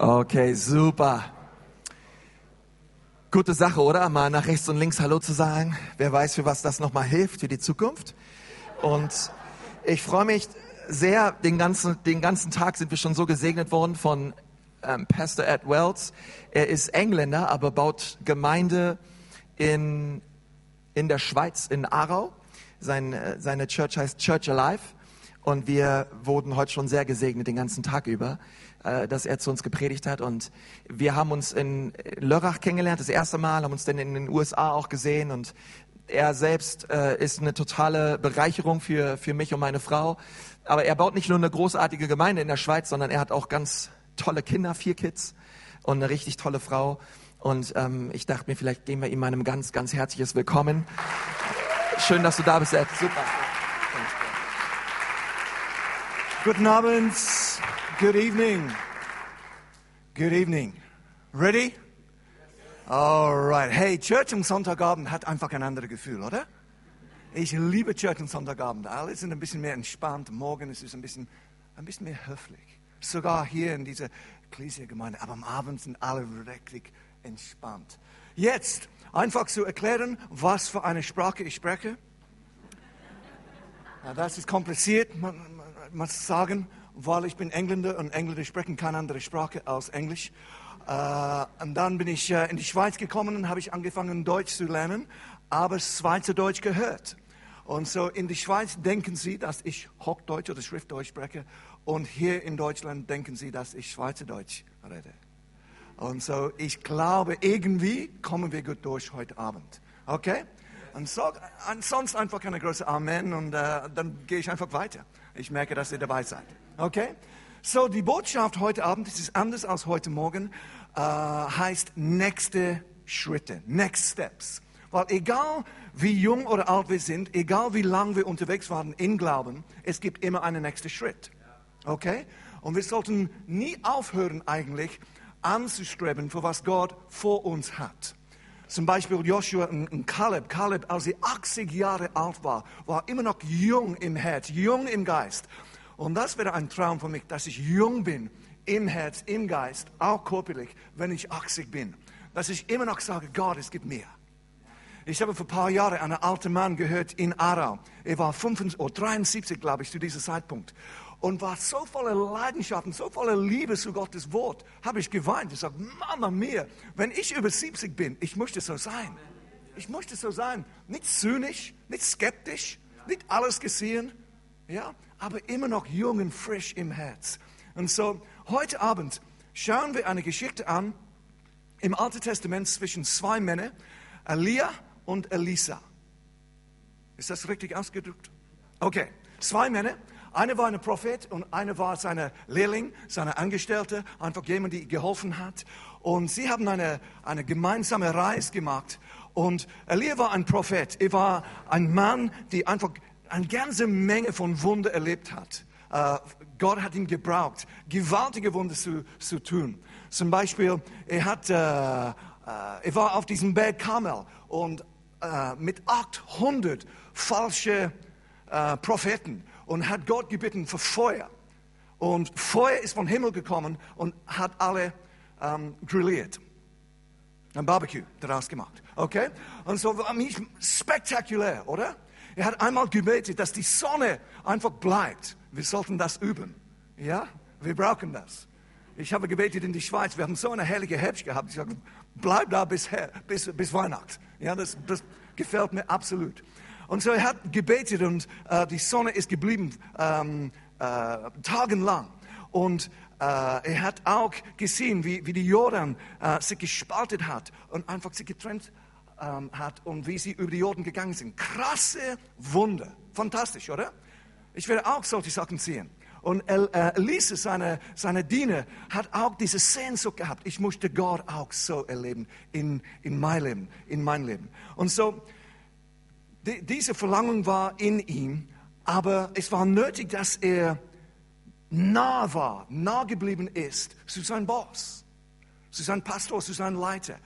Okay, super. Gute Sache, oder? Mal nach rechts und links Hallo zu sagen. Wer weiß, für was das nochmal hilft, für die Zukunft. Und ich freue mich sehr, den ganzen, den ganzen Tag sind wir schon so gesegnet worden von ähm, Pastor Ed Wells. Er ist Engländer, aber baut Gemeinde in, in der Schweiz, in Aarau. Sein, äh, seine Church heißt Church Alive. Und wir wurden heute schon sehr gesegnet den ganzen Tag über. Äh, dass er zu uns gepredigt hat. Und wir haben uns in Lörrach kennengelernt, das erste Mal, haben uns dann in den USA auch gesehen. Und er selbst äh, ist eine totale Bereicherung für, für mich und meine Frau. Aber er baut nicht nur eine großartige Gemeinde in der Schweiz, sondern er hat auch ganz tolle Kinder, vier Kids und eine richtig tolle Frau. Und ähm, ich dachte mir, vielleicht geben wir ihm einem ganz, ganz herzliches Willkommen. Schön, dass du da bist, Ed. Super. Guten Abend. Good evening. Good evening. Ready? All right. Hey, Church am Sonntagabend hat einfach ein anderes Gefühl, oder? Ich liebe Church am Sonntagabend. Alle sind ein bisschen mehr entspannt. Morgen ist es ein bisschen, ein bisschen mehr höflich. Sogar hier in dieser Ecclesia-Gemeinde. Aber am Abend sind alle richtig entspannt. Jetzt einfach zu erklären, was für eine Sprache ich spreche. Das ist kompliziert, man, man sagen weil ich bin Engländer und Engländer sprechen keine andere Sprache als Englisch. Äh, und dann bin ich äh, in die Schweiz gekommen und habe ich angefangen Deutsch zu lernen, aber Schweizerdeutsch gehört. Und so in der Schweiz denken sie, dass ich Hochdeutsch oder Schriftdeutsch spreche und hier in Deutschland denken sie, dass ich Schweizerdeutsch rede. Und so ich glaube, irgendwie kommen wir gut durch heute Abend. Okay? Und so, ansonsten einfach eine große Amen und äh, dann gehe ich einfach weiter. Ich merke, dass ihr dabei seid. Okay? So, die Botschaft heute Abend, das ist anders als heute Morgen, äh, heißt nächste Schritte, next steps. Weil egal wie jung oder alt wir sind, egal wie lang wir unterwegs waren im Glauben, es gibt immer einen nächsten Schritt. Okay? Und wir sollten nie aufhören eigentlich anzustreben, für was Gott vor uns hat. Zum Beispiel Joshua und Caleb. Caleb, als er 80 Jahre alt war, war immer noch jung im Herz, jung im Geist. Und das wäre ein Traum für mich, dass ich jung bin, im Herz, im Geist, auch körperlich, wenn ich 80 bin. Dass ich immer noch sage, Gott, es gibt mehr. Ich habe vor ein paar Jahren einen alten Mann gehört in Aarau. Er war 75, oder 73, glaube ich, zu diesem Zeitpunkt. Und war so voller Leidenschaft und so voller Liebe zu Gottes Wort, habe ich geweint. Ich sage, Mama mir, wenn ich über 70 bin, ich möchte so sein. Ich möchte so sein. Nicht zynisch, nicht skeptisch, nicht alles gesehen. Ja, aber immer noch jung und frisch im Herz. Und so, heute Abend schauen wir eine Geschichte an im Alten Testament zwischen zwei Männern, Elia und Elisa. Ist das richtig ausgedrückt? Okay, zwei Männer. Einer war ein Prophet und einer war sein Lehrling, seine Angestellte, einfach jemand, der geholfen hat. Und sie haben eine, eine gemeinsame Reise gemacht. Und Elia war ein Prophet. Er war ein Mann, der einfach eine ganze Menge von Wunder erlebt hat. Uh, Gott hat ihn gebraucht, gewaltige Wunder zu, zu tun. Zum Beispiel, er, hat, uh, er war auf diesem Berg Kamel und mit 800 falsche Propheten und hat Gott gebeten für Feuer. Und Feuer ist vom Himmel gekommen und hat alle um, grilliert. Ein Barbecue daraus gemacht. Okay? Und so war mich spektakulär, oder? Er hat einmal gebetet, dass die Sonne einfach bleibt. Wir sollten das üben. Ja, wir brauchen das. Ich habe gebetet in die Schweiz. Wir haben so eine herrliche Herbst gehabt. Ich sage, bleib da bis, bis, bis Weihnachten. Ja, das, das gefällt mir absolut. Und so er hat gebetet und äh, die Sonne ist geblieben ähm, äh, tagelang. Und äh, er hat auch gesehen, wie, wie die Jordan äh, sich gespaltet hat und einfach sich getrennt hat ähm, hat und wie sie über die Jordan gegangen sind. Krasse Wunder. Fantastisch, oder? Ich werde auch solche Sachen sehen. Und El, äh, Elise, seine, seine Diener, hat auch diese Sehnsucht gehabt. Ich möchte Gott auch so erleben in, in mein Leben, in mein Leben. Und so, die, diese Verlangung war in ihm, aber es war nötig, dass er nah war, nah geblieben ist zu seinem Boss, zu seinem Pastor, zu seinem Leiter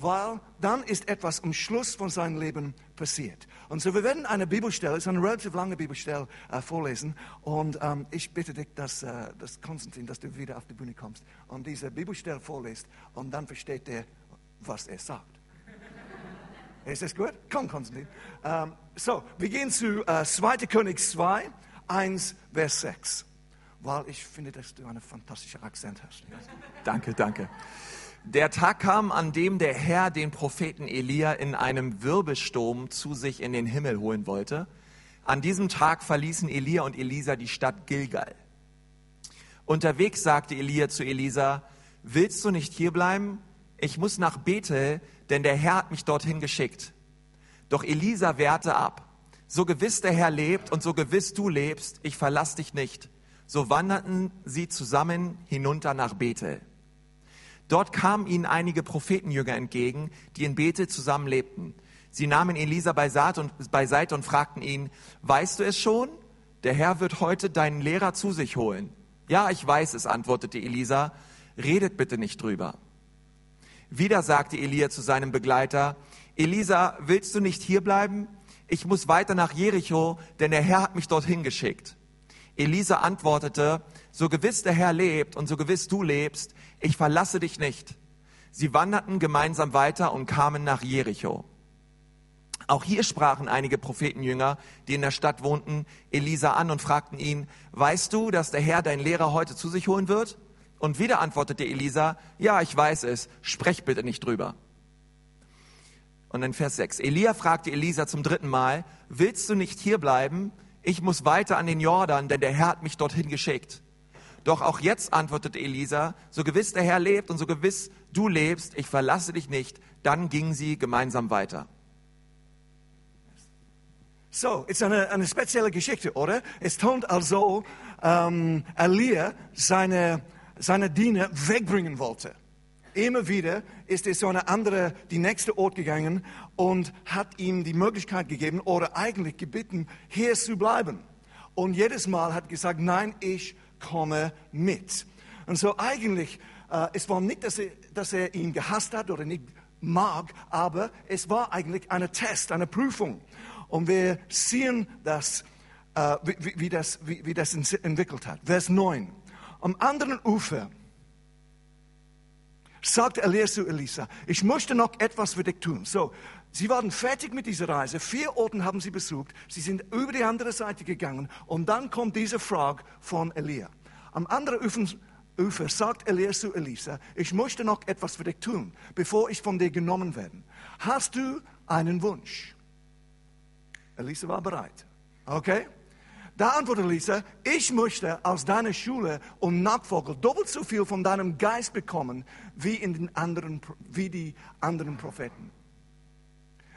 weil dann ist etwas am Schluss von seinem Leben passiert. Und so, wir werden eine Bibelstelle, es ist eine relativ lange Bibelstelle, äh, vorlesen. Und ähm, ich bitte dich, dass, äh, dass Konstantin, dass du wieder auf die Bühne kommst und diese Bibelstelle vorliest und dann versteht er, was er sagt. Ist das gut? Komm, Konstantin. Ähm, so, wir gehen zu äh, 2. König 2, 1, Vers 6. Weil ich finde, dass du einen fantastischen Akzent hast. Danke, danke. Der Tag kam, an dem der Herr den Propheten Elia in einem Wirbelsturm zu sich in den Himmel holen wollte. An diesem Tag verließen Elia und Elisa die Stadt Gilgal. Unterwegs sagte Elia zu Elisa, willst du nicht hierbleiben? Ich muss nach Bethel, denn der Herr hat mich dorthin geschickt. Doch Elisa wehrte ab. So gewiss der Herr lebt und so gewiss du lebst, ich verlass dich nicht. So wanderten sie zusammen hinunter nach Bethel. Dort kamen ihnen einige Prophetenjünger entgegen, die in Bethel zusammenlebten. Sie nahmen Elisa beiseite und, fragten ihn, weißt du es schon? Der Herr wird heute deinen Lehrer zu sich holen. Ja, ich weiß es, antwortete Elisa. Redet bitte nicht drüber. Wieder sagte Elia zu seinem Begleiter, Elisa, willst du nicht hierbleiben? Ich muss weiter nach Jericho, denn der Herr hat mich dorthin geschickt. Elisa antwortete, so gewiss der Herr lebt und so gewiss du lebst, ich verlasse dich nicht. Sie wanderten gemeinsam weiter und kamen nach Jericho. Auch hier sprachen einige Prophetenjünger, die in der Stadt wohnten, Elisa an und fragten ihn, weißt du, dass der Herr dein Lehrer heute zu sich holen wird? Und wieder antwortete Elisa, ja, ich weiß es, sprech bitte nicht drüber. Und in Vers 6, Elia fragte Elisa zum dritten Mal, willst du nicht hier bleiben? Ich muss weiter an den Jordan, denn der Herr hat mich dorthin geschickt. Doch auch jetzt antwortete Elisa, so gewiss der Herr lebt und so gewiss du lebst, ich verlasse dich nicht. Dann gingen sie gemeinsam weiter. So, ist eine, eine spezielle Geschichte, oder? Es tont also, ähm, Elia seine, seine Diener wegbringen wollte. Immer wieder ist er so eine andere, die nächste Ort gegangen und hat ihm die Möglichkeit gegeben oder eigentlich gebeten, hier zu bleiben. Und jedes Mal hat gesagt, nein, ich komme mit. Und so eigentlich, äh, es war nicht, dass er, dass er ihn gehasst hat oder nicht mag, aber es war eigentlich ein Test, eine Prüfung. Und wir sehen das, äh, wie, wie, das, wie, wie das entwickelt hat. Vers 9. Am anderen Ufer sagt Elia zu Elisa, ich möchte noch etwas für dich tun. So, Sie waren fertig mit dieser Reise. Vier Orten haben sie besucht. Sie sind über die andere Seite gegangen. Und dann kommt diese Frage von Elia. Am anderen Ufer sagt Elia zu Elisa, ich möchte noch etwas für dich tun, bevor ich von dir genommen werde. Hast du einen Wunsch? Elisa war bereit. Okay? Da antwortet Elisa, ich möchte aus deiner Schule und Nachfolger doppelt so viel von deinem Geist bekommen wie, in den anderen, wie die anderen Propheten.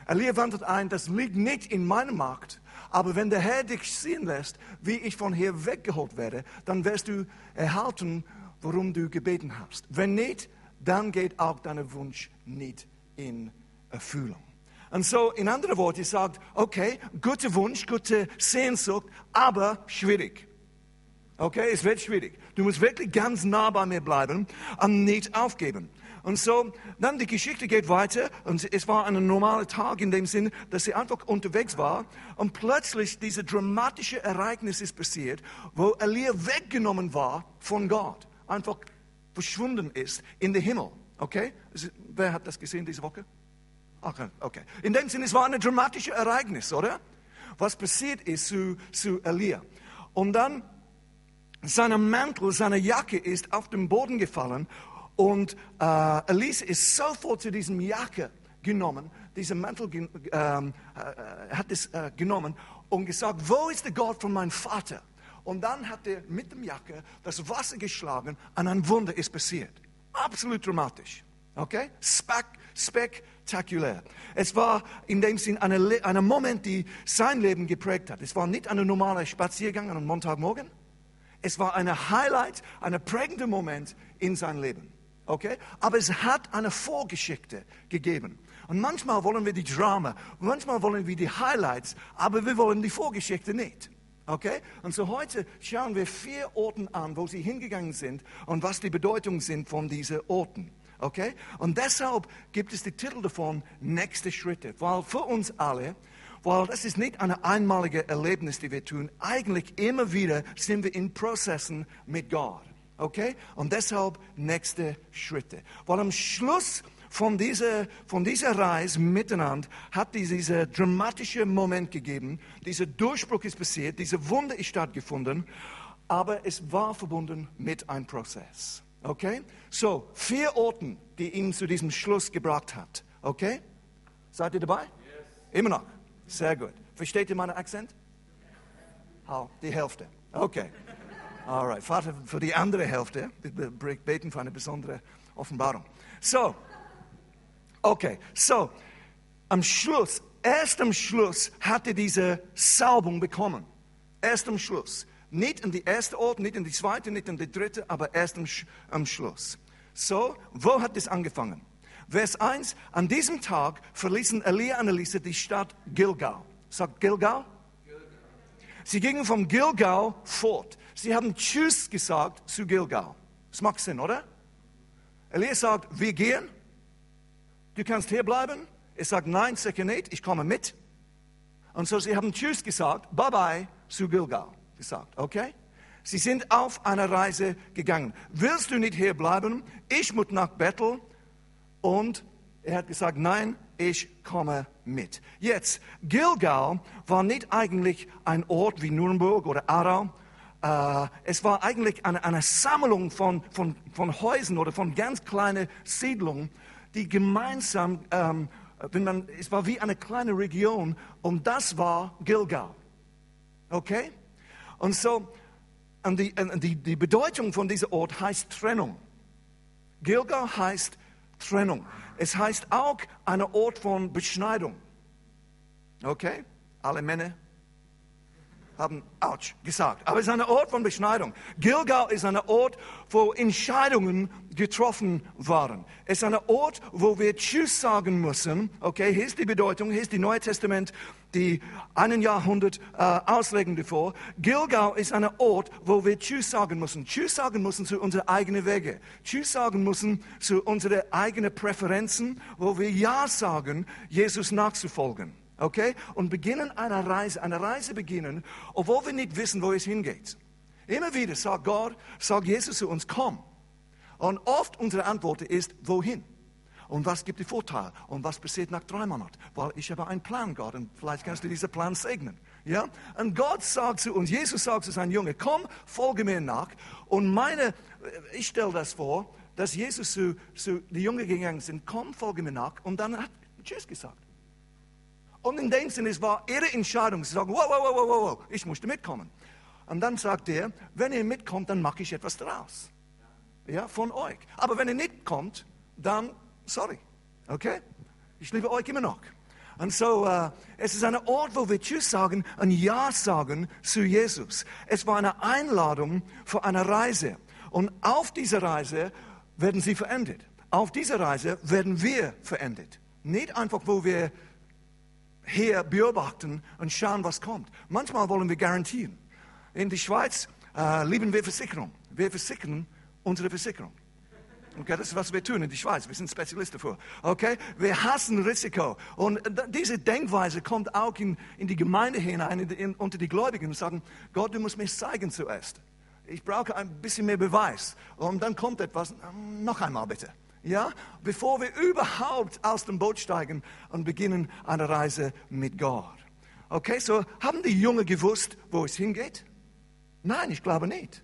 Elia wandelt ein, das liegt nicht in meinem Macht, aber wenn der Herr dich sehen lässt, wie ich von hier weggeholt werde, dann wirst du erhalten, worum du gebeten hast. Wenn nicht, dann geht auch dein Wunsch nicht in Erfüllung. Und so, in anderen Worten, sagt, okay, guter Wunsch, gute Sehnsucht, aber schwierig. Okay, es wird schwierig. Du musst wirklich ganz nah bei mir bleiben und nicht aufgeben. Und so, dann die Geschichte geht weiter und es war ein normaler Tag in dem Sinn, dass sie einfach unterwegs war und plötzlich diese dramatische Ereignis ist passiert, wo Elia weggenommen war von Gott, einfach verschwunden ist in den Himmel. Okay? Wer hat das gesehen diese Woche? Okay, okay. In dem Sinn, es war ein dramatisches Ereignis, oder? Was passiert ist zu, zu Elia. Und dann, seine Mantel, seine Jacke ist auf den Boden gefallen und äh, Elise ist sofort zu diesem Jacke genommen, diesen Mantel ähm, äh, hat es äh, genommen und gesagt, wo ist der Gott von meinem Vater? Und dann hat er mit dem Jacke das Wasser geschlagen und ein Wunder ist passiert. Absolut dramatisch. Okay? Spek spektakulär. Es war in dem Sinn ein Moment, die sein Leben geprägt hat. Es war nicht ein normaler Spaziergang an einem Montagmorgen. Es war ein Highlight, ein prägender Moment in seinem Leben. Okay? Aber es hat eine Vorgeschichte gegeben. Und manchmal wollen wir die Drama, manchmal wollen wir die Highlights, aber wir wollen die Vorgeschichte nicht. Okay? Und so heute schauen wir vier Orten an, wo sie hingegangen sind und was die Bedeutung sind von diesen Orten. Okay? Und deshalb gibt es den Titel davon, nächste Schritte. Weil für uns alle, weil das ist nicht ein einmaliges Erlebnis, die wir tun. Eigentlich immer wieder sind wir in Prozessen mit Gott. Okay? Und deshalb nächste Schritte. Weil am Schluss von dieser, von dieser Reise miteinander hat dieser dramatische Moment gegeben. Dieser Durchbruch ist passiert, diese Wunder ist stattgefunden, aber es war verbunden mit einem Prozess. Okay? So, vier Orten, die ihn zu diesem Schluss gebracht hat. Okay? Seid ihr dabei? Yes. Immer noch. Sehr gut. Versteht ihr meinen Akzent? Oh, die Hälfte. Okay. Alright. Vater, für die andere Hälfte, wir beten für eine besondere Offenbarung. So, Okay, so, am Schluss, erst am Schluss hat er diese Salbung bekommen. Erst am Schluss. Nicht in die erste Ort, nicht in die zweite, nicht in die dritte, aber erst am, am Schluss. So, wo hat es angefangen? Vers 1, an diesem Tag verließen Elia und Elisa die Stadt Gilgal. Sagt Gilgal? Gilgal? Sie gingen vom Gilgal fort. Sie haben Tschüss gesagt zu Gilgal. Das macht Sinn, oder? Elia sagt, wir gehen du kannst hier bleiben. Er sagt, nein, sicher nicht, ich komme mit. Und so, sie haben Tschüss gesagt, bye bye zu Gilgal gesagt, okay? Sie sind auf eine Reise gegangen. Willst du nicht hier bleiben? Ich muss nach Bethel. Und er hat gesagt, nein, ich komme mit. Jetzt, Gilgal war nicht eigentlich ein Ort wie Nürnberg oder Aarau. Äh, es war eigentlich eine, eine Sammlung von, von, von Häusern oder von ganz kleinen Siedlungen die gemeinsam, ähm, wenn man, es war wie eine kleine Region und das war Gilgal. Okay? Und so, und die, und die, die Bedeutung von diesem Ort heißt Trennung. Gilgal heißt Trennung. Es heißt auch ein Ort von Beschneidung. Okay? Alle Männer haben Autsch gesagt. Aber es ist ein Ort von Beschneidung. Gilgal ist ein Ort, wo Entscheidungen getroffen waren. Es ist ein Ort, wo wir Tschüss sagen müssen. Okay, hier ist die Bedeutung, hier ist die Neue Testament, die einen Jahrhundert äh, auslegen davor. Gilgal ist ein Ort, wo wir Tschüss sagen müssen. Tschüss sagen müssen zu unseren eigenen Wege. Tschüss sagen müssen zu unseren eigenen Präferenzen, wo wir Ja sagen, Jesus nachzufolgen okay? Und beginnen eine Reise, eine Reise beginnen, obwohl wir nicht wissen, wo es hingeht. Immer wieder sagt Gott, sagt Jesus zu uns, komm. Und oft unsere Antwort ist, wohin? Und was gibt die Vorteile? Und was passiert nach drei Monaten? Weil ich habe einen Plan, Gott, und vielleicht kannst du diesen Plan segnen. Ja? Und Gott sagt zu uns, Jesus sagt zu seinem Jungen, komm, folge mir nach. Und meine, ich stelle das vor, dass Jesus zu, zu die Jungen gegangen sind, komm, folge mir nach. Und dann hat Tschüss gesagt. Und in dem Sinne, es war ihre Entscheidung. Sie sagen, wow, wow, wow, wow, wow, ich musste mitkommen. Und dann sagt er, wenn ihr mitkommt, dann mache ich etwas draus. Ja, von euch. Aber wenn ihr nicht kommt, dann, sorry. Okay? Ich liebe euch immer noch. Und so, uh, es ist ein Ort, wo wir Tschüss sagen, ein Ja sagen zu Jesus. Es war eine Einladung für eine Reise. Und auf dieser Reise werden sie verendet. Auf dieser Reise werden wir verendet. Nicht einfach, wo wir hier beobachten und schauen, was kommt. Manchmal wollen wir garantieren. In der Schweiz äh, lieben wir Versicherung. Wir versichern unsere Versicherung. Okay, das ist, was wir tun in der Schweiz. Wir sind Spezialisten dafür. Okay? Wir hassen Risiko. Und diese Denkweise kommt auch in, in die Gemeinde hinein, in, in, unter die Gläubigen und sagen, Gott, du musst mir zeigen zuerst. Ich brauche ein bisschen mehr Beweis. Und dann kommt etwas, noch einmal bitte ja, bevor wir überhaupt aus dem Boot steigen und beginnen eine Reise mit Gott. Okay, so haben die Jungen gewusst, wo es hingeht? Nein, ich glaube nicht.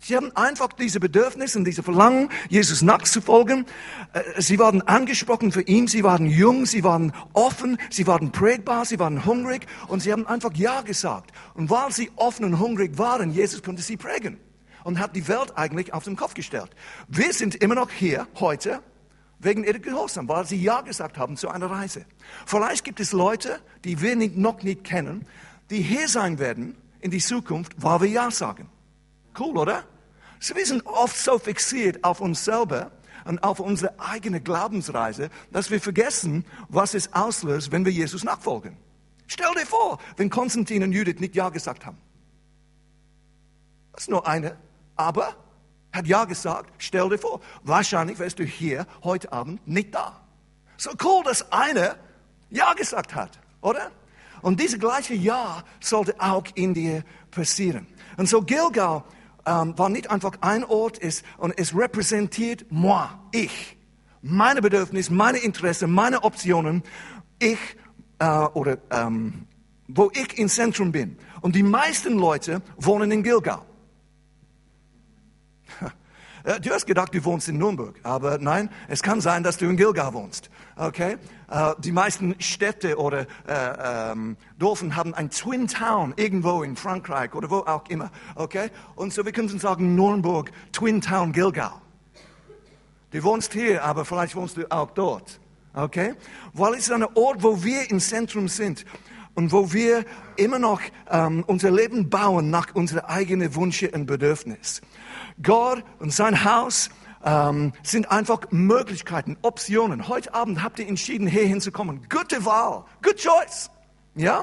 Sie haben einfach diese Bedürfnisse und diese Verlangen, Jesus nachzufolgen. Äh, sie waren angesprochen für ihn, sie waren jung, sie waren offen, sie waren prägbar, sie waren hungrig und sie haben einfach Ja gesagt. Und weil sie offen und hungrig waren, Jesus konnte sie prägen und hat die Welt eigentlich auf den Kopf gestellt. Wir sind immer noch hier heute wegen ihrer Gehorsam, weil sie Ja gesagt haben zu einer Reise. Vielleicht gibt es Leute, die wir nicht, noch nicht kennen, die hier sein werden in die Zukunft, weil wir Ja sagen. Cool, oder? So, wir sind oft so fixiert auf uns selber und auf unsere eigene Glaubensreise, dass wir vergessen, was es auslöst, wenn wir Jesus nachfolgen. Stell dir vor, wenn Konstantin und Judith nicht Ja gesagt haben. Das ist nur eine aber Hat ja gesagt, stell dir vor, wahrscheinlich wärst du hier heute Abend nicht da. So cool, dass einer ja gesagt hat, oder? Und dieses gleiche Ja sollte auch in dir passieren. Und so Gilgal ähm, war nicht einfach ein Ort, ist, und es repräsentiert moi, ich, meine Bedürfnisse, meine Interessen, meine Optionen, ich äh, oder ähm, wo ich im Zentrum bin. Und die meisten Leute wohnen in Gilgal. Äh, du hast gedacht, du wohnst in Nürnberg, aber nein, es kann sein, dass du in Gilgal wohnst. Okay? Äh, die meisten Städte oder äh, ähm, Dörfer haben ein Twin Town irgendwo in Frankreich oder wo auch immer. Okay? Und so wir können sagen Nürnberg, Twin Town, Gilgal. Du wohnst hier, aber vielleicht wohnst du auch dort. Okay? Weil es ist ein Ort, wo wir im Zentrum sind und wo wir immer noch ähm, unser Leben bauen nach unseren eigenen Wünsche und Bedürfnissen. Gott und sein Haus ähm, sind einfach Möglichkeiten, Optionen. Heute Abend habt ihr entschieden, hier hinzukommen. Gute Wahl, good choice. Ja?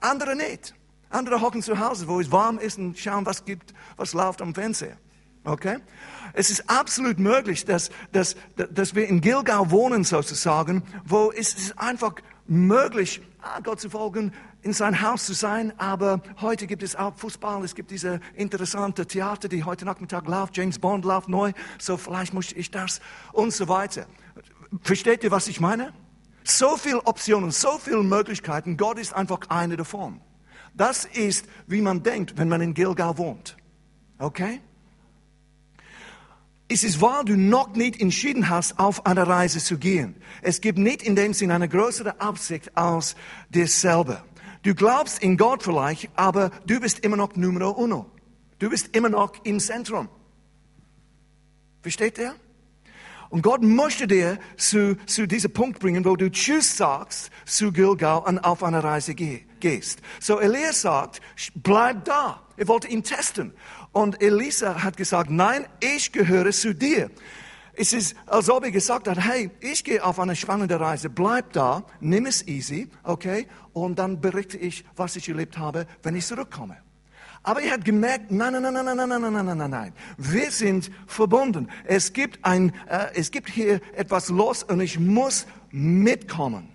Andere nicht. Andere hocken zu Hause, wo es warm ist und schauen, was gibt, was läuft am Fernseher. Okay? Es ist absolut möglich, dass, dass, dass wir in Gilgal wohnen sozusagen, wo es ist einfach möglich, ah, Gott zu folgen, in sein Haus zu sein, aber heute gibt es auch Fußball, es gibt diese interessante Theater, die heute Nachmittag läuft, James Bond läuft neu, so vielleicht muss ich das und so weiter. Versteht ihr, was ich meine? So viele Optionen, so viele Möglichkeiten, Gott ist einfach eine davon. Das ist, wie man denkt, wenn man in Gilgal wohnt. Okay? Es ist wahr, du noch nicht entschieden hast, auf eine Reise zu gehen. Es gibt nicht in dem Sinn eine größere Absicht als dir selber. Du glaubst in Gott vielleicht, aber du bist immer noch Numero uno. Du bist immer noch im Zentrum. Versteht ihr? Und Gott möchte dir zu, zu diesem Punkt bringen, wo du Tschüss sagst zu Gilgal und auf eine Reise gehst. So Elias sagt, bleib da. Er wollte ihn testen. Und Elisa hat gesagt, nein, ich gehöre zu dir. Es ist, als ob er gesagt hat, hey, ich gehe auf eine spannende Reise, bleib da, nimm es easy, okay? Und dann berichte ich, was ich erlebt habe, wenn ich zurückkomme. Aber er hat gemerkt, nein, nein, nein, nein, nein, nein, nein, nein, nein, nein. Wir sind verbunden. Es gibt ein, äh, es gibt hier etwas los und ich muss mitkommen.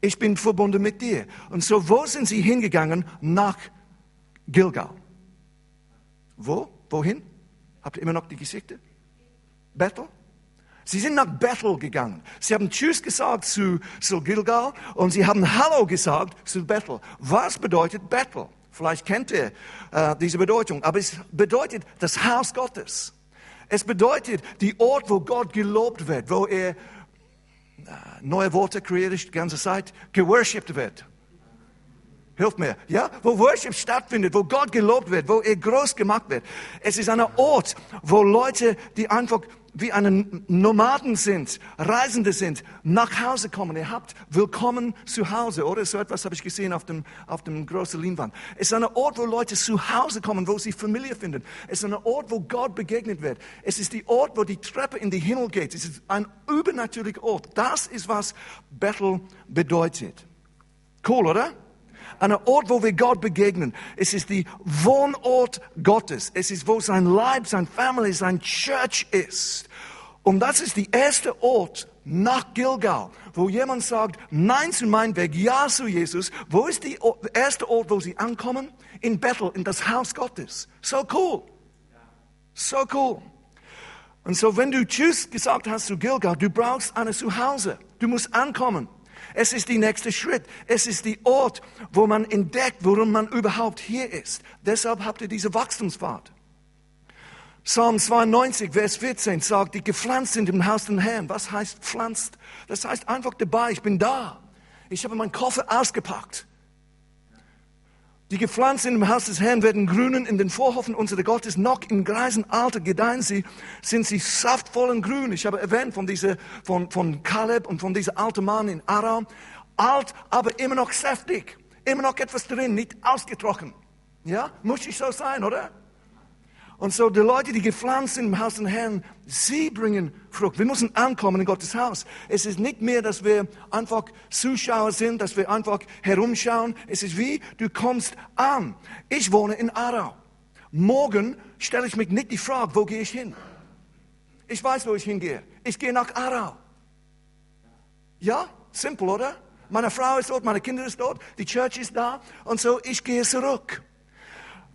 Ich bin verbunden mit dir. Und so, wo sind sie hingegangen? Nach Gilgal. Wo? Wohin? Habt ihr immer noch die Geschichte? Bethel? Sie sind nach Bethel gegangen. Sie haben Tschüss gesagt zu, zu Gilgal und sie haben Hallo gesagt zu Bethel. Was bedeutet Bethel? Vielleicht kennt ihr äh, diese Bedeutung, aber es bedeutet das Haus Gottes. Es bedeutet die Ort, wo Gott gelobt wird, wo er, äh, neue Worte kreiert die ganze Zeit, geworshipped wird. Hilf mir. Ja? Wo Worship stattfindet, wo Gott gelobt wird, wo er groß gemacht wird. Es ist ein Ort, wo Leute, die einfach wie einen Nomaden sind, Reisende sind, nach Hause kommen. Ihr habt Willkommen zu Hause, oder? So etwas habe ich gesehen auf dem, auf dem großen Leinwand. Es ist ein Ort, wo Leute zu Hause kommen, wo sie Familie finden. Es ist ein Ort, wo Gott begegnet wird. Es ist die Ort, wo die Treppe in die Himmel geht. Es ist ein übernatürlicher Ort. Das ist, was Bethel bedeutet. Cool, oder? Ein Ort, wo wir Gott begegnen. Es ist die Wohnort Gottes. Es ist, wo sein Leib, sein Family, sein Church ist. Und das ist der erste Ort nach Gilgal, wo jemand sagt, nein zu meinem Weg, ja zu Jesus. Wo ist der erste Ort, wo sie ankommen? In Bethel, in das Haus Gottes. So cool. So cool. Und so, wenn du Tschüss gesagt hast zu Gilgal, du brauchst eine Zuhause. Du musst ankommen. Es ist der nächste Schritt. Es ist der Ort, wo man entdeckt, warum man überhaupt hier ist. Deshalb habt ihr diese Wachstumsfahrt. Psalm 92, Vers 14 sagt, die gepflanzt sind im Haus des Herrn. Was heißt pflanzt? Das heißt einfach dabei, ich bin da. Ich habe meinen Koffer ausgepackt. Die gepflanzt sind im Haus des Herrn werden grünen in den Vorhofen unserer Gottes. Noch im greisen Alter gedeihen sie, sind sie saftvoll und grün. Ich habe erwähnt von dieser, von, von Kaleb und von dieser alten Mann in Aram. Alt, aber immer noch saftig. Immer noch etwas drin, nicht ausgetrocknet. Ja, muss ich so sein, oder? Und so die Leute, die gepflanzt sind im Haus des Herrn, sie bringen Frucht. Wir müssen ankommen in Gottes Haus. Es ist nicht mehr, dass wir einfach Zuschauer sind, dass wir einfach herumschauen. Es ist wie, du kommst an. Ich wohne in Aarau. Morgen stelle ich mich nicht die Frage, wo gehe ich hin? Ich weiß, wo ich hingehe. Ich gehe nach Aarau. Ja, simpel, oder? Meine Frau ist dort, meine Kinder sind dort, die Church ist da und so, ich gehe zurück.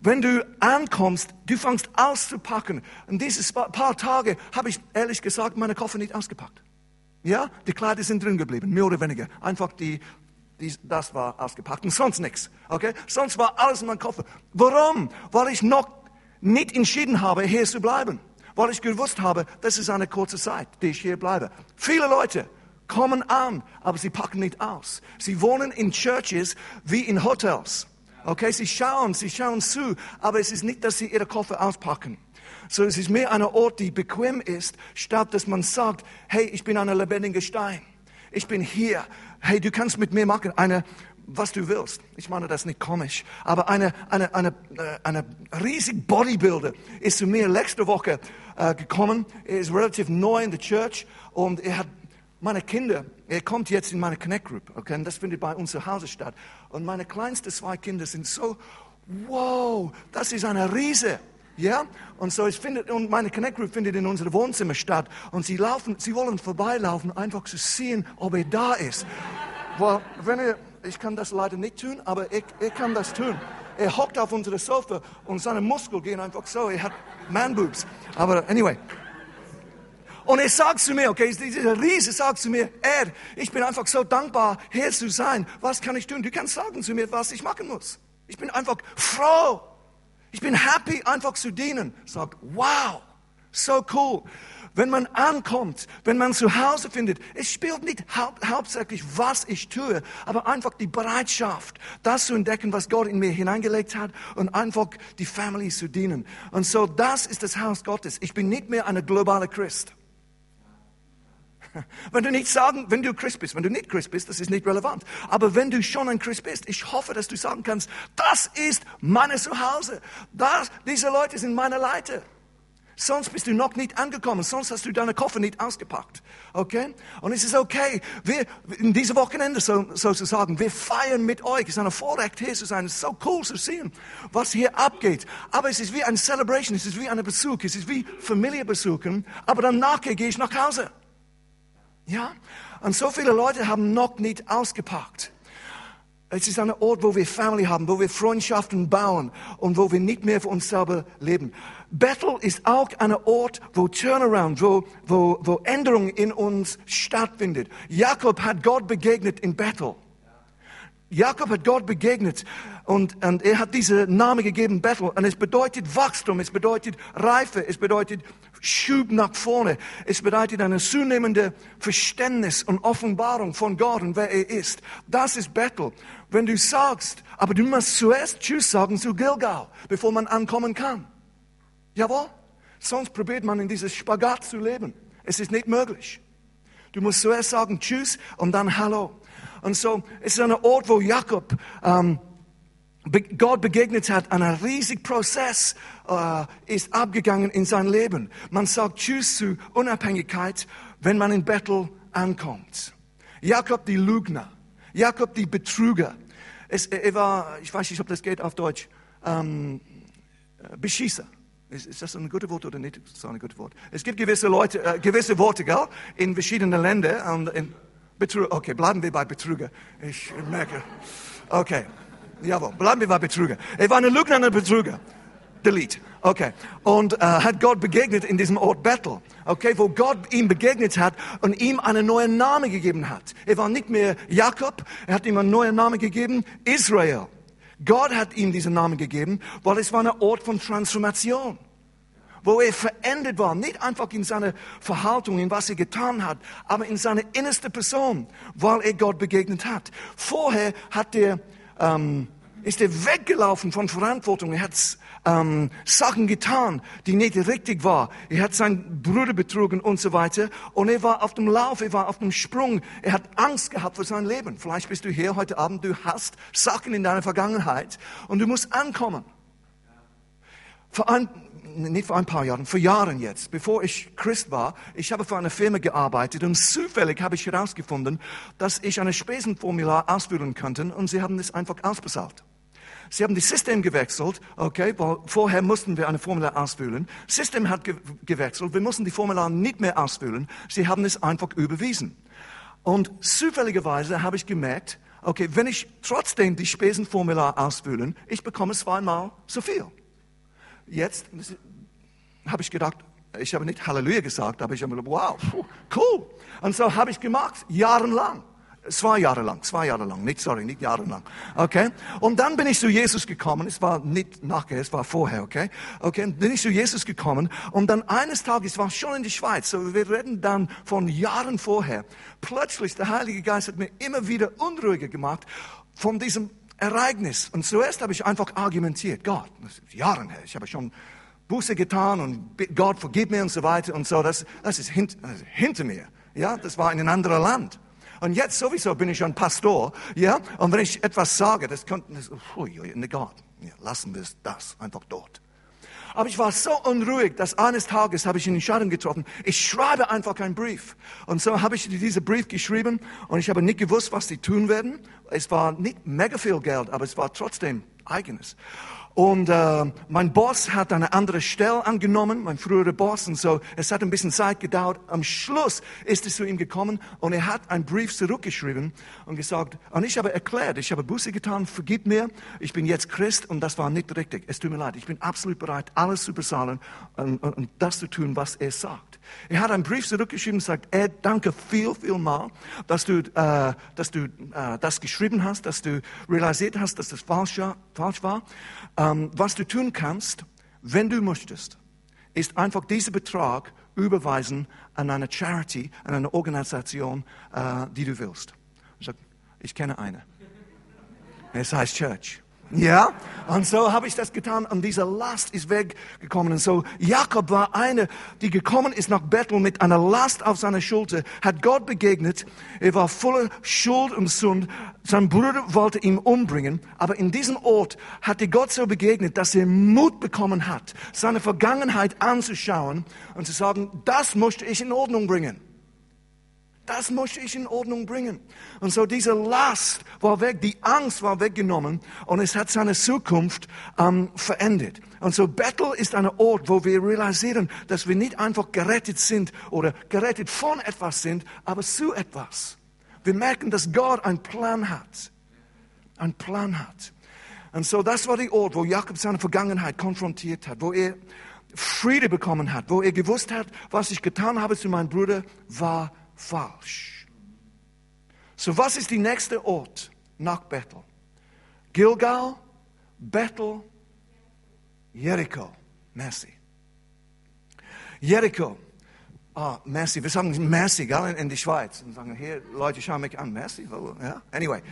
Wenn du ankommst, du fängst auszupacken. Und diese paar Tage habe ich ehrlich gesagt meine Koffer nicht ausgepackt. Ja, die Kleider sind drin geblieben, mehr oder weniger. Einfach die, die, das war ausgepackt und sonst nichts. Okay? Sonst war alles in meinem Koffer. Warum? Weil ich noch nicht entschieden habe, hier zu bleiben. Weil ich gewusst habe, das ist eine kurze Zeit, die ich hier bleibe. Viele Leute kommen an, aber sie packen nicht aus. Sie wohnen in Churches wie in Hotels. Okay, sie schauen, sie schauen zu, aber es ist nicht, dass sie ihre Koffer auspacken. So, es ist mehr ein Ort, die bequem ist, statt dass man sagt, hey, ich bin ein lebendiger Stein. Ich bin hier. Hey, du kannst mit mir machen, eine, was du willst. Ich meine das nicht komisch, aber eine, eine, eine, äh, eine riesig Bodybuilder ist zu mir letzte Woche äh, gekommen. Er ist relativ neu in der Church und er hat meine Kinder, er kommt jetzt in meine Connect Group, okay, und das findet bei uns zu Hause statt. Und meine kleinsten zwei Kinder sind so, wow, das ist eine Riese. Ja? Und so, es findet, und meine Connect Group findet in unserem Wohnzimmer statt. Und sie laufen, sie wollen vorbeilaufen, einfach zu sehen, ob er da ist. Well, wenn er, ich kann das leider nicht tun, aber ich, ich kann das tun. Er hockt auf unserem Sofa und seine Muskeln gehen einfach so. Er hat Man-Boobs. Aber anyway, und er sagt zu mir, okay, dieser Riese sagt zu mir, er, ich bin einfach so dankbar, hier zu sein. Was kann ich tun? Du kannst sagen zu mir, was ich machen muss. Ich bin einfach froh. Ich bin happy, einfach zu dienen. Sagt, wow, so cool. Wenn man ankommt, wenn man zu Hause findet, es spielt nicht hau hauptsächlich, was ich tue, aber einfach die Bereitschaft, das zu entdecken, was Gott in mir hineingelegt hat und einfach die Family zu dienen. Und so, das ist das Haus Gottes. Ich bin nicht mehr eine globale Christ. Wenn du nicht sagen, wenn du Christ bist, wenn du nicht Christ bist, das ist nicht relevant. Aber wenn du schon ein Christ bist, ich hoffe, dass du sagen kannst, das ist meine Zuhause. Das, diese Leute sind meine Leiter. Sonst bist du noch nicht angekommen, sonst hast du deine Koffer nicht ausgepackt. Okay? Und es ist okay. Wir, in diesem Wochenende so, sozusagen, wir feiern mit euch. Es ist ein Vorrecht, hier zu sein. Es ist so cool zu sehen, was hier abgeht. Aber es ist wie ein Celebration, es ist wie ein Besuch, es ist wie Familie besuchen. Aber danach gehe ich nach Hause. Ja? Und so viele Leute haben noch nicht ausgepackt. Es ist ein Ort, wo wir Family haben, wo wir Freundschaften bauen und wo wir nicht mehr für uns selber leben. Bethel ist auch ein Ort, wo Turnaround, wo, wo, wo Änderung in uns stattfindet. Jakob hat Gott begegnet in Bethel. Jakob hat Gott begegnet und, und er hat diese Name gegeben, Bethel. Und es bedeutet Wachstum, es bedeutet Reife, es bedeutet Schub nach vorne. Es bedeutet eine zunehmende Verständnis und Offenbarung von Gott und wer er ist. Das ist Bethel. Wenn du sagst, aber du musst zuerst Tschüss sagen zu Gilgal, bevor man ankommen kann. Jawohl. Sonst probiert man in dieses Spagat zu leben. Es ist nicht möglich. Du musst zuerst sagen Tschüss und dann Hallo. Und so es ist ein Ort, wo Jakob ähm, Gott begegnet hat, ein riesiger Prozess äh, ist abgegangen in sein Leben. Man sagt Tschüss zu Unabhängigkeit, wenn man in Bethel ankommt. Jakob die Lügner, Jakob die Betrüger. Es, er war, ich weiß nicht, ob das geht auf Deutsch, ähm, Beschießer. Ist, ist, das ein gutes Wort oder nicht? Ist ein gutes Wort. Es gibt gewisse Leute, äh, gewisse Worte, gell, in verschiedenen Ländern. Und in, Betrüger. Okay, bleiben wir bei Betrüger. Ich merke. Okay. Jawohl, bleiben wir bei Betrüger. Er war ein Lügner und ein Betrüger. Delete. Okay. Und äh, hat Gott begegnet in diesem Ort Bethel. Okay, wo Gott ihm begegnet hat und ihm einen neuen Namen gegeben hat. Er war nicht mehr Jakob, er hat ihm einen neuen Namen gegeben, Israel. Gott hat ihm diesen Namen gegeben, weil es war ein Ort von Transformation wo er verändert war, nicht einfach in seiner Verhaltung, in was er getan hat, aber in seiner innerste Person, weil er Gott begegnet hat. Vorher hat er, ähm, ist er weggelaufen von Verantwortung. Er hat ähm, Sachen getan, die nicht richtig war. Er hat seinen Bruder betrogen und so weiter. Und er war auf dem Lauf, er war auf dem Sprung. Er hat Angst gehabt für sein Leben. Vielleicht bist du hier heute Abend, du hast Sachen in deiner Vergangenheit und du musst ankommen. Vor ein, nicht vor ein paar Jahren, vor Jahren jetzt, bevor ich Christ war, ich habe für eine Firma gearbeitet und zufällig habe ich herausgefunden, dass ich ein Spesenformular ausfüllen könnte und sie haben es einfach ausbezahlt. Sie haben das System gewechselt, okay, weil vorher mussten wir eine Formular ausfüllen. System hat ge gewechselt, wir mussten die Formular nicht mehr ausfüllen. Sie haben es einfach überwiesen. Und zufälligerweise habe ich gemerkt, okay, wenn ich trotzdem die Spesenformular ausfüllen, ich bekomme zweimal so viel. Jetzt habe ich gedacht, ich habe nicht Halleluja gesagt, aber ich habe gedacht, wow, cool. Und so habe ich gemacht, jahrelang. Zwei Jahre lang, zwei Jahre lang, nicht, sorry, nicht jahrelang. Okay? Und dann bin ich zu Jesus gekommen, es war nicht nachher, es war vorher, okay? Okay, bin ich zu Jesus gekommen und dann eines Tages, war schon in die Schweiz, so wir reden dann von Jahren vorher, plötzlich der Heilige Geist hat mir immer wieder unruhiger gemacht von diesem Ereignis. Und zuerst habe ich einfach argumentiert, Gott, das ist Jahren her, ich habe schon Buße getan und Gott vergib mir und so weiter und so, das, das, ist, hint, das ist hinter mir. Ja, das war in einem anderen Land. Und jetzt sowieso bin ich ein Pastor, ja. Und wenn ich etwas sage, das könnte, das, ne Gott, ja, lassen wir das einfach dort. Aber ich war so unruhig, dass eines Tages habe ich eine Entscheidung getroffen. Ich schreibe einfach einen Brief. Und so habe ich diesen Brief geschrieben und ich habe nicht gewusst, was sie tun werden. Es war nicht mega viel Geld, aber es war trotzdem eigenes. Und äh, mein Boss hat eine andere Stelle angenommen, mein früherer Boss. Und so, es hat ein bisschen Zeit gedauert. Am Schluss ist es zu ihm gekommen und er hat einen Brief zurückgeschrieben und gesagt, und ich habe erklärt, ich habe Buße getan, vergib mir, ich bin jetzt Christ und das war nicht richtig. Es tut mir leid, ich bin absolut bereit, alles zu bezahlen und, und, und das zu tun, was er sagt. Er hat einen Brief zurückgeschrieben und sagt, Ed, danke viel, viel mal, dass du, äh, dass du äh, das geschrieben hast, dass du realisiert hast, dass das falsch, war. Ähm, was du tun kannst, wenn du möchtest, ist einfach diesen Betrag überweisen an eine Charity, an eine Organisation, äh, die du willst. Ich, sag, ich kenne eine. Es heißt Church. Ja, und so habe ich das getan und diese Last ist weggekommen. Und so Jakob war einer, die gekommen ist nach Bethel mit einer Last auf seiner Schulter, hat Gott begegnet. Er war voller Schuld und Sund. Sein Bruder wollte ihn umbringen, aber in diesem Ort hat er Gott so begegnet, dass er Mut bekommen hat, seine Vergangenheit anzuschauen und zu sagen, das möchte ich in Ordnung bringen. Das möchte ich in Ordnung bringen. Und so diese Last war weg, die Angst war weggenommen und es hat seine Zukunft ähm, verändert. Und so Bethel ist ein Ort, wo wir realisieren, dass wir nicht einfach gerettet sind oder gerettet von etwas sind, aber zu etwas. Wir merken, dass Gott einen Plan hat. Einen Plan hat. Und so das war der Ort, wo Jakob seine Vergangenheit konfrontiert hat, wo er Friede bekommen hat, wo er gewusst hat, was ich getan habe zu meinem Bruder, war falsch. So, was ist der nächste Ort nach Bethel? Gilgal, Bethel, Jericho. Merci. Jericho. Ah, merci. Wir sagen merci, gell, in, die Schweiz. Und sagen, hier, Leute schauen mich an. Merci. Ja? Anyway.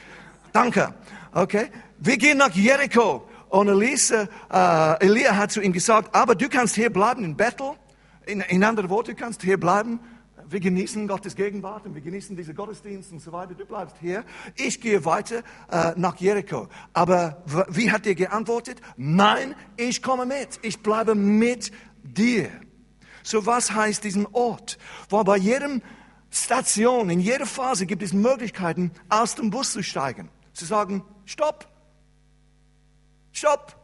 Danke. Okay. Wir gehen nach Jericho. Und Elisa, äh, Elia hat zu ihm gesagt, aber du kannst hier bleiben in Bethel. In, in anderen Worten, du kannst hier bleiben wir genießen Gottes Gegenwart und wir genießen diese Gottesdienste und so weiter. Du bleibst hier. Ich gehe weiter äh, nach Jericho. Aber wie hat er geantwortet? Nein, ich komme mit. Ich bleibe mit dir. So was heißt diesen Ort? Weil bei jedem Station, in jeder Phase gibt es Möglichkeiten, aus dem Bus zu steigen. Zu sagen, stopp, stopp.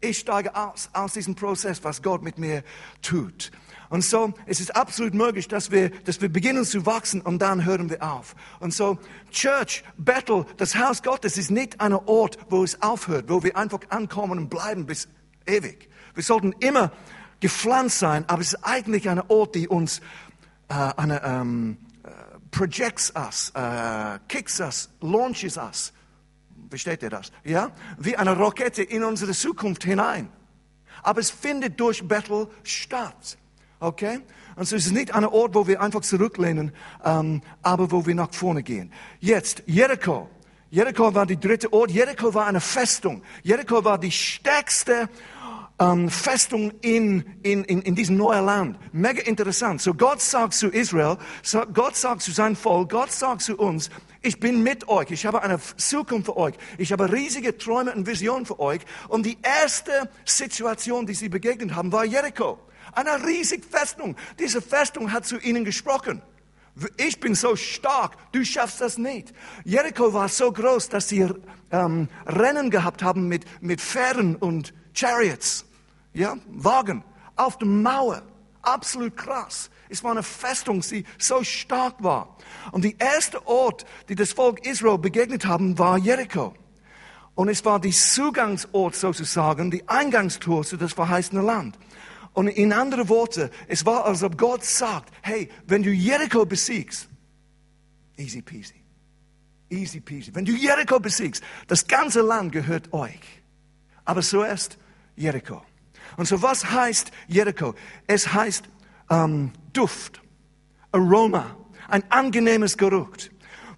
Ich steige aus, aus diesem Prozess, was Gott mit mir tut. Und so, es ist absolut möglich, dass wir, dass wir beginnen zu wachsen und dann hören wir auf. Und so, Church, Battle, das Haus Gottes ist nicht ein Ort, wo es aufhört, wo wir einfach ankommen und bleiben bis ewig. Wir sollten immer gepflanzt sein, aber es ist eigentlich ein Ort, die uns äh, eine, ähm, äh, projects us, äh, kicks us, launches us. Versteht ihr das? Ja? Wie eine Rakete in unsere Zukunft hinein. Aber es findet durch Battle statt. Okay? Und so ist es nicht ein Ort, wo wir einfach zurücklehnen, ähm, aber wo wir nach vorne gehen. Jetzt, Jericho. Jericho war die dritte Ort. Jericho war eine Festung. Jericho war die stärkste ähm, Festung in, in, in, in diesem neuen Land. Mega interessant. So Gott sagt zu Israel, so Gott sagt zu seinem Volk, Gott sagt zu uns, ich bin mit euch, ich habe eine Zukunft für euch, ich habe riesige Träume und Visionen für euch. Und die erste Situation, die sie begegnet haben, war Jericho. Eine riesige Festung. Diese Festung hat zu ihnen gesprochen. Ich bin so stark, du schaffst das nicht. Jericho war so groß, dass sie ähm, Rennen gehabt haben mit, mit Pferden und Chariots, ja, Wagen auf der Mauer. Absolut krass. Es war eine Festung, die so stark war. Und der erste Ort, die das Volk Israel begegnet haben, war Jericho. Und es war die Zugangsort sozusagen, die Eingangstour zu das verheißene Land. Und in andere Worte, es war, als ob Gott sagt, hey, wenn du Jericho besiegst, easy peasy, easy peasy. Wenn du Jericho besiegst, das ganze Land gehört euch. Aber zuerst Jericho. Und so was heißt Jericho? Es heißt ähm, Duft, Aroma, ein angenehmes Geruch,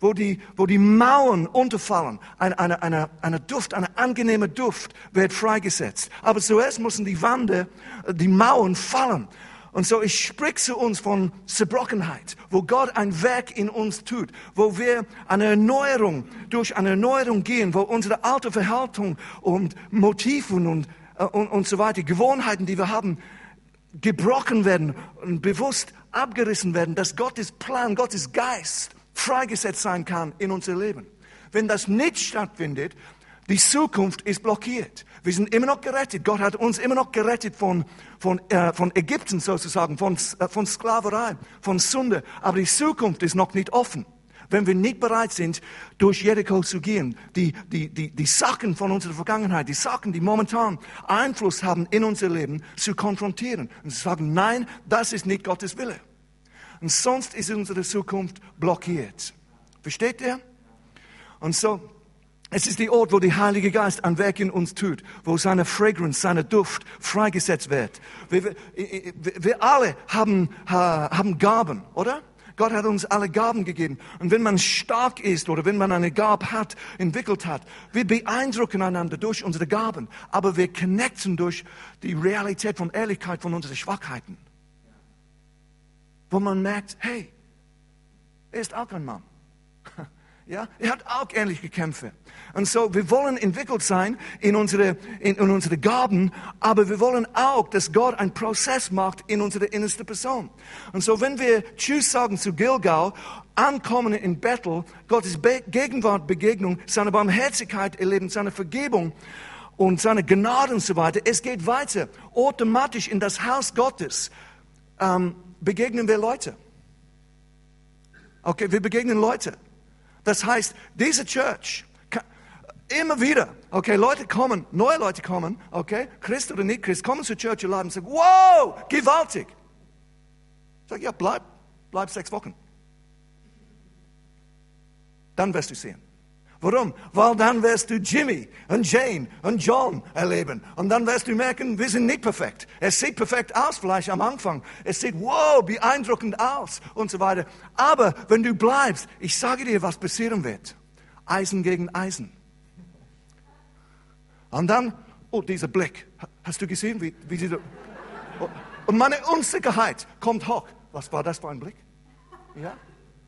wo die, wo die Mauern unterfallen. Eine, eine, eine, eine Duft, eine angenehme Duft wird freigesetzt. Aber zuerst müssen die Wände, die Mauern fallen. Und so, ich spreche zu uns von Zerbrochenheit, wo Gott ein Werk in uns tut, wo wir eine Erneuerung, durch eine Erneuerung gehen, wo unsere alte Verhaltung und Motiven und, äh, und, und so weiter, Gewohnheiten, die wir haben, gebrochen werden und bewusst abgerissen werden, dass Gottes Plan, Gottes Geist freigesetzt sein kann in unser Leben. Wenn das nicht stattfindet, die Zukunft ist blockiert. Wir sind immer noch gerettet. Gott hat uns immer noch gerettet von, von, äh, von Ägypten sozusagen, von, äh, von Sklaverei, von Sünde. Aber die Zukunft ist noch nicht offen wenn wir nicht bereit sind, durch Jericho zu gehen, die, die, die, die Sachen von unserer Vergangenheit, die Sachen, die momentan Einfluss haben in unser Leben, zu konfrontieren und zu sagen, nein, das ist nicht Gottes Wille. Und sonst ist unsere Zukunft blockiert. Versteht ihr? Und so, es ist der Ort, wo der Heilige Geist ein Werk in uns tut, wo seine Fragrance, seine Duft freigesetzt wird. Wir, wir, wir alle haben, haben Gaben, oder? Gott hat uns alle Gaben gegeben. Und wenn man stark ist oder wenn man eine Gabe hat, entwickelt hat, wir beeindrucken einander durch unsere Gaben, aber wir connecten durch die Realität von Ehrlichkeit von unseren Schwachheiten. Wo man merkt, hey, er ist auch ein Mann. Ja, er hat auch ähnliche Kämpfe. Und so, wir wollen entwickelt sein in unsere, in, in unsere Gaben, aber wir wollen auch, dass Gott einen Prozess macht in unsere innerste Person. Und so, wenn wir Tschüss sagen zu Gilgal, ankommen in Bethel, Gottes Be Gegenwart, Begegnung, seine Barmherzigkeit erleben, seine Vergebung und seine Gnade und so weiter, es geht weiter. Automatisch in das Haus Gottes ähm, begegnen wir Leute. Okay, wir begegnen Leute. Das heißt, diese Church, immer wieder, okay, Leute kommen, neue Leute kommen, okay, Christ oder nicht Christ, kommen zur Church und sagen, wow, gewaltig. Ich sage, ja, bleib, bleib sechs Wochen. Dann wirst du sehen. Warum? Weil dann wirst du Jimmy und Jane und John erleben. Und dann wirst du merken, wir sind nicht perfekt. Es sieht perfekt aus vielleicht am Anfang. Es sieht, wow, beeindruckend aus und so weiter. Aber wenn du bleibst, ich sage dir, was passieren wird. Eisen gegen Eisen. Und dann, oh, dieser Blick. Hast du gesehen, wie, wie dieser... Oh, und meine Unsicherheit kommt hoch. Was war das für ein Blick? Ja?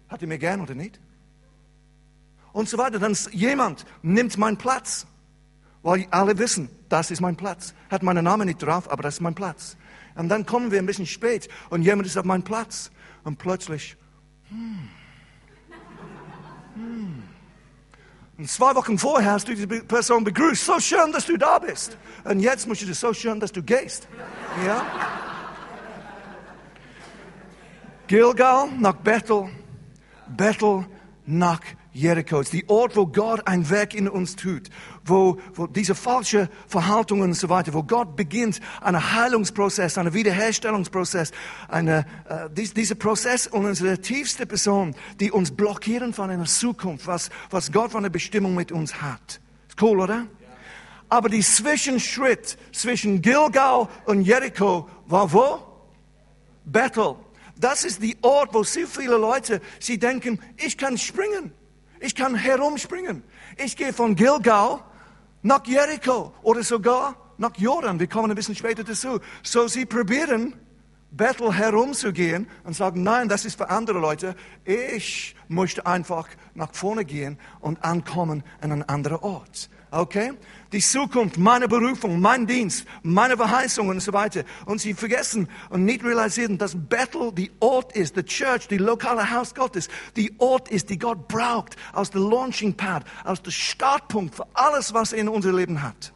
Hat er mir gern oder nicht? Und so weiter. Dann jemand nimmt meinen Platz, weil alle wissen, das ist mein Platz. Hat meinen Namen nicht drauf, aber das ist mein Platz. Und dann kommen wir ein bisschen spät und jemand ist auf meinem Platz und plötzlich, hmm, hmm. Und zwei Wochen vorher hast du diese Person begrüßt. So schön, dass du da bist. Und jetzt musst du so schön, dass du gehst. Ja? Gilgal nach Bethel, Bethel nach Jericho. Ist die Ort, wo Gott ein Werk in uns tut, wo, wo diese falsche Verhaltungen und so weiter, wo Gott beginnt, einen Heilungsprozess, einen Wiederherstellungsprozess, eine, äh, dies, dieser Prozess unsere tiefste Person, die uns blockieren von einer Zukunft, was, was Gott von einer Bestimmung mit uns hat. Ist cool, oder? Aber die Zwischenschritt zwischen Gilgal und Jericho war wo? Bethel. Das ist die Ort, wo so viele Leute, sie denken, ich kann springen. Ich kann herumspringen. Ich gehe von Gilgal nach Jericho oder sogar nach Jordan. Wir kommen ein bisschen später dazu. So sie probieren, Bethel herumzugehen und sagen, nein, das ist für andere Leute. Ich möchte einfach nach vorne gehen und ankommen an einen anderen Ort. Okay? Die Zukunft, meine Berufung, mein Dienst, meine Verheißungen und so weiter. Und sie vergessen und nicht realisieren, dass Bethel die Ort ist, die Church, die lokale Haus Gottes, die Ort ist, die Gott braucht, als der Launching Pad, als der Startpunkt für alles, was er in unser Leben hat.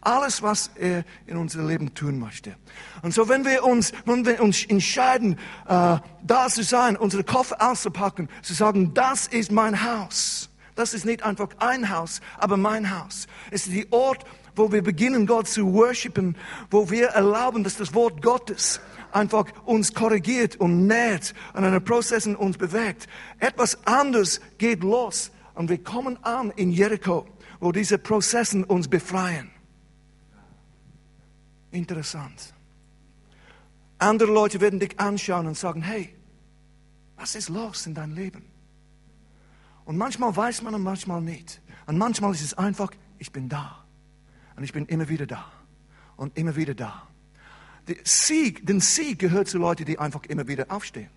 Alles, was er in unser Leben tun möchte. Und so, wenn wir uns, wenn wir uns entscheiden, äh, da zu sein, unsere Koffer auszupacken, zu sagen, das ist mein Haus das ist nicht einfach ein Haus, aber mein Haus. Es ist der Ort, wo wir beginnen, Gott zu worshipen, wo wir erlauben, dass das Wort Gottes einfach uns korrigiert und nährt und einen Prozess in uns bewegt. Etwas anderes geht los und wir kommen an in Jericho, wo diese Prozessen uns befreien. Interessant. Andere Leute werden dich anschauen und sagen, hey, was ist los in deinem Leben? Und manchmal weiß man und manchmal nicht. Und manchmal ist es einfach, ich bin da. Und ich bin immer wieder da. Und immer wieder da. Der Sieg, den Sieg gehört zu Leuten, die einfach immer wieder aufstehen.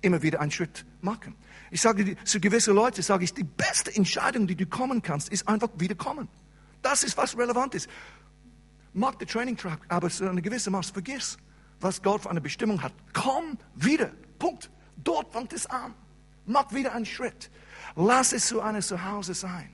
Immer wieder einen Schritt machen. Ich sage zu gewissen Leuten, sage ich, die beste Entscheidung, die du kommen kannst, ist einfach wiederkommen. Das ist, was relevant ist. Mach den Training Track, aber zu einer gewissen Maß vergiss, was Gott für eine Bestimmung hat. Komm wieder. Punkt. Dort fängt es an. Mach wieder einen Schritt. Lass es zu einem Zuhause sein.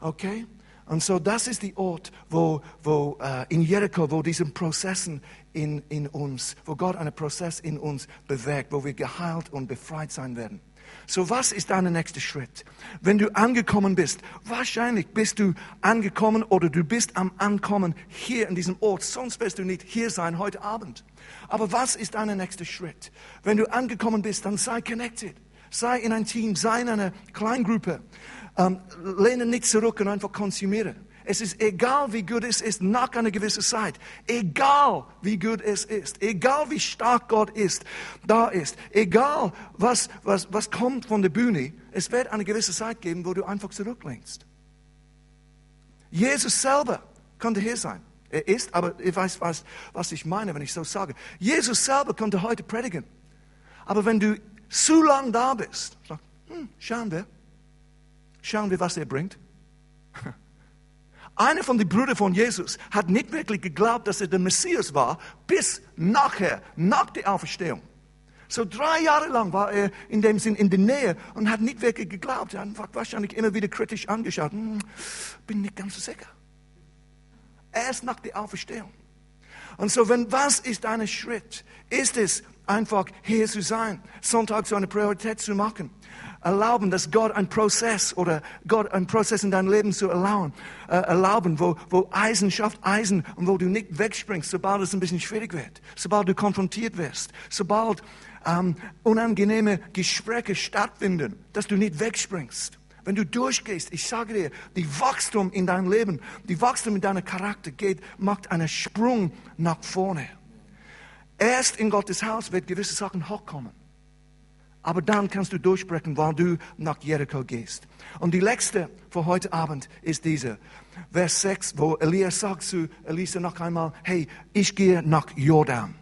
Okay? Und so, das ist der Ort, wo, wo uh, in Jericho, wo diese Prozessen in, in uns, wo Gott einen Prozess in uns bewegt, wo wir geheilt und befreit sein werden. So, was ist dein nächster Schritt? Wenn du angekommen bist, wahrscheinlich bist du angekommen oder du bist am Ankommen hier in diesem Ort, sonst wirst du nicht hier sein heute Abend. Aber was ist dein nächster Schritt? Wenn du angekommen bist, dann sei connected sei in ein Team, sei in einer Kleingruppe. Ähm, lehne nicht zurück und einfach konsumiere. Es ist egal, wie gut es ist nach einer gewissen Zeit. Egal, wie gut es ist. Egal, wie stark Gott ist, da ist. Egal, was, was, was kommt von der Bühne. Es wird eine gewisse Zeit geben, wo du einfach zurücklehnst. Jesus selber konnte hier sein. Er ist, aber ich weiß, was, was ich meine, wenn ich so sage. Jesus selber konnte heute predigen. Aber wenn du zu lang da bist, sag, hm, schauen wir, schauen wir, was er bringt. Einer von den Brüdern von Jesus hat nicht wirklich geglaubt, dass er der Messias war, bis nachher, nach der Auferstehung. So drei Jahre lang war er in dem Sinn in der Nähe und hat nicht wirklich geglaubt. Er hat wahrscheinlich immer wieder kritisch angeschaut. Hm, bin nicht ganz so sicher. Erst nach der Auferstehung. Und so, wenn was ist ein Schritt? Ist es einfach hier zu sein, Sonntag zu einer Priorität zu machen. Erlauben, dass Gott einen Prozess oder Gott einen Prozess in dein Leben zu erlauben, äh, erlauben wo, wo Eisen schafft Eisen und wo du nicht wegspringst, sobald es ein bisschen schwierig wird, sobald du konfrontiert wirst, sobald ähm, unangenehme Gespräche stattfinden, dass du nicht wegspringst. Wenn du durchgehst, ich sage dir, die Wachstum in deinem Leben, die Wachstum in deinem Charakter geht, macht einen Sprung nach vorne. Erst in Gottes Haus wird gewisse Sachen hochkommen. Aber dann kannst du durchbrechen, weil du nach Jericho gehst. Und die letzte für heute Abend ist diese. Vers 6, wo Elia sagt zu Elisa noch einmal, hey, ich gehe nach Jordan.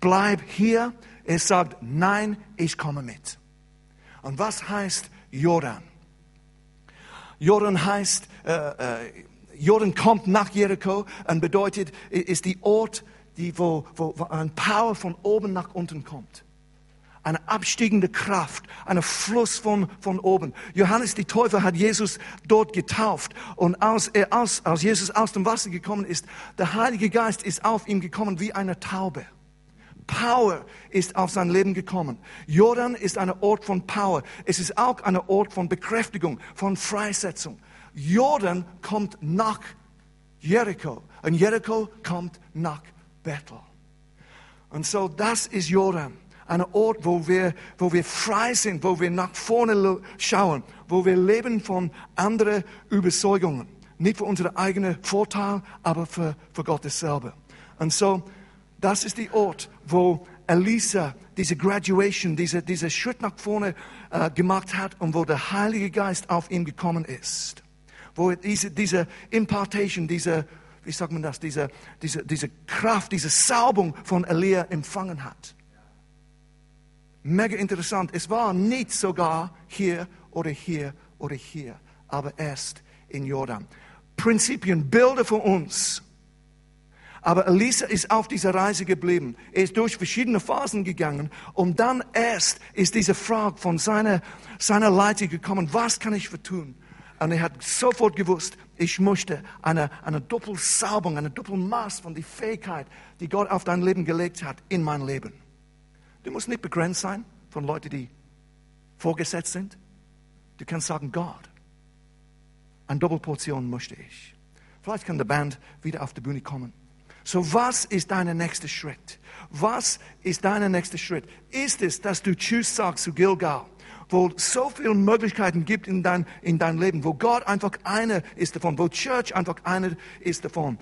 Bleib hier. Er sagt, nein, ich komme mit. Und was heißt Jordan? Jordan heißt, äh, äh, Jordan kommt nach Jericho und bedeutet, ist die Ort, die, wo, wo, wo ein Power von oben nach unten kommt. Eine abstiegende Kraft, ein Fluss von, von oben. Johannes die Täufer hat Jesus dort getauft. Und als, er aus, als Jesus aus dem Wasser gekommen ist, der Heilige Geist ist auf ihm gekommen wie eine Taube. Power ist auf sein Leben gekommen. Jordan ist ein Ort von Power. Es ist auch ein Ort von Bekräftigung, von Freisetzung. Jordan kommt nach Jericho und Jericho kommt nach Bethel. Und so, das ist Jordan. Ein Ort, wo wir, wo wir frei sind, wo wir nach vorne schauen, wo wir leben von anderen Überzeugungen. Nicht für unseren eigenen Vorteil, aber für, für Gottes selber. Und so, das ist der Ort, wo Elisa diese Graduation, diese, diese Schritt nach vorne äh, gemacht hat und wo der Heilige Geist auf ihn gekommen ist. Wo diese, diese Impartation, diese wie sagt man das, diese, diese, diese Kraft, diese Salbung von Elia empfangen hat. Mega interessant. Es war nicht sogar hier oder hier oder hier, aber erst in Jordan. Prinzipien, Bilder für uns. Aber Elisa ist auf dieser Reise geblieben. Er ist durch verschiedene Phasen gegangen und dann erst ist diese Frage von seiner, seiner Leiter gekommen, was kann ich für tun? Und er hat sofort gewusst, ich möchte eine, eine Doppelsalbung, eine Doppelmaß von der Fähigkeit, die Gott auf dein Leben gelegt hat, in mein Leben. Du musst nicht begrenzt sein von Leuten, die vorgesetzt sind. Du kannst sagen, Gott, eine Doppelportion möchte ich. Vielleicht kann die Band wieder auf die Bühne kommen. So, was ist dein nächster Schritt? Was ist dein nächster Schritt? Ist es, dass du Tschüss sagst zu Gilgal? Wo so viele Möglichkeiten gibt in dein, in dein Leben, wo Gott einfach einer ist davon, wo Church einfach einer ist davon.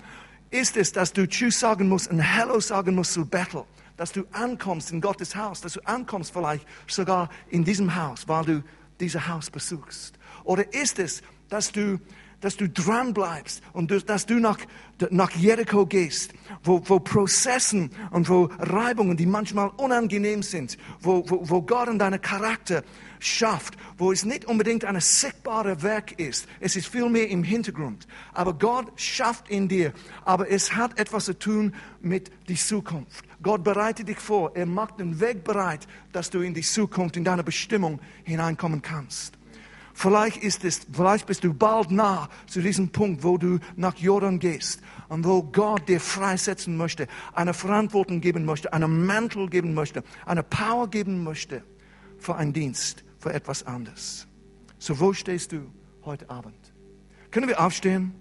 Ist es, dass du Tschüss sagen musst und Hello sagen musst zu Bethel, dass du ankommst in Gottes Haus, dass du ankommst vielleicht sogar in diesem Haus, weil du dieses Haus besuchst? Oder ist es, dass du dass du dran bleibst und dass du nach, nach Jericho gehst, wo, wo Prozessen und wo Reibungen, die manchmal unangenehm sind, wo, wo, wo Gott in deinen Charakter schafft, wo es nicht unbedingt ein sichtbares Werk ist. Es ist vielmehr im Hintergrund. Aber Gott schafft in dir. Aber es hat etwas zu tun mit der Zukunft. Gott bereitet dich vor. Er macht den Weg bereit, dass du in die Zukunft, in deine Bestimmung hineinkommen kannst. Vielleicht ist es, vielleicht bist du bald nah zu diesem Punkt, wo du nach Jordan gehst und wo Gott dir freisetzen möchte, eine Verantwortung geben möchte, einen Mantel geben möchte, eine Power geben möchte für einen Dienst für etwas anderes. So, wo stehst du heute Abend? Können wir aufstehen?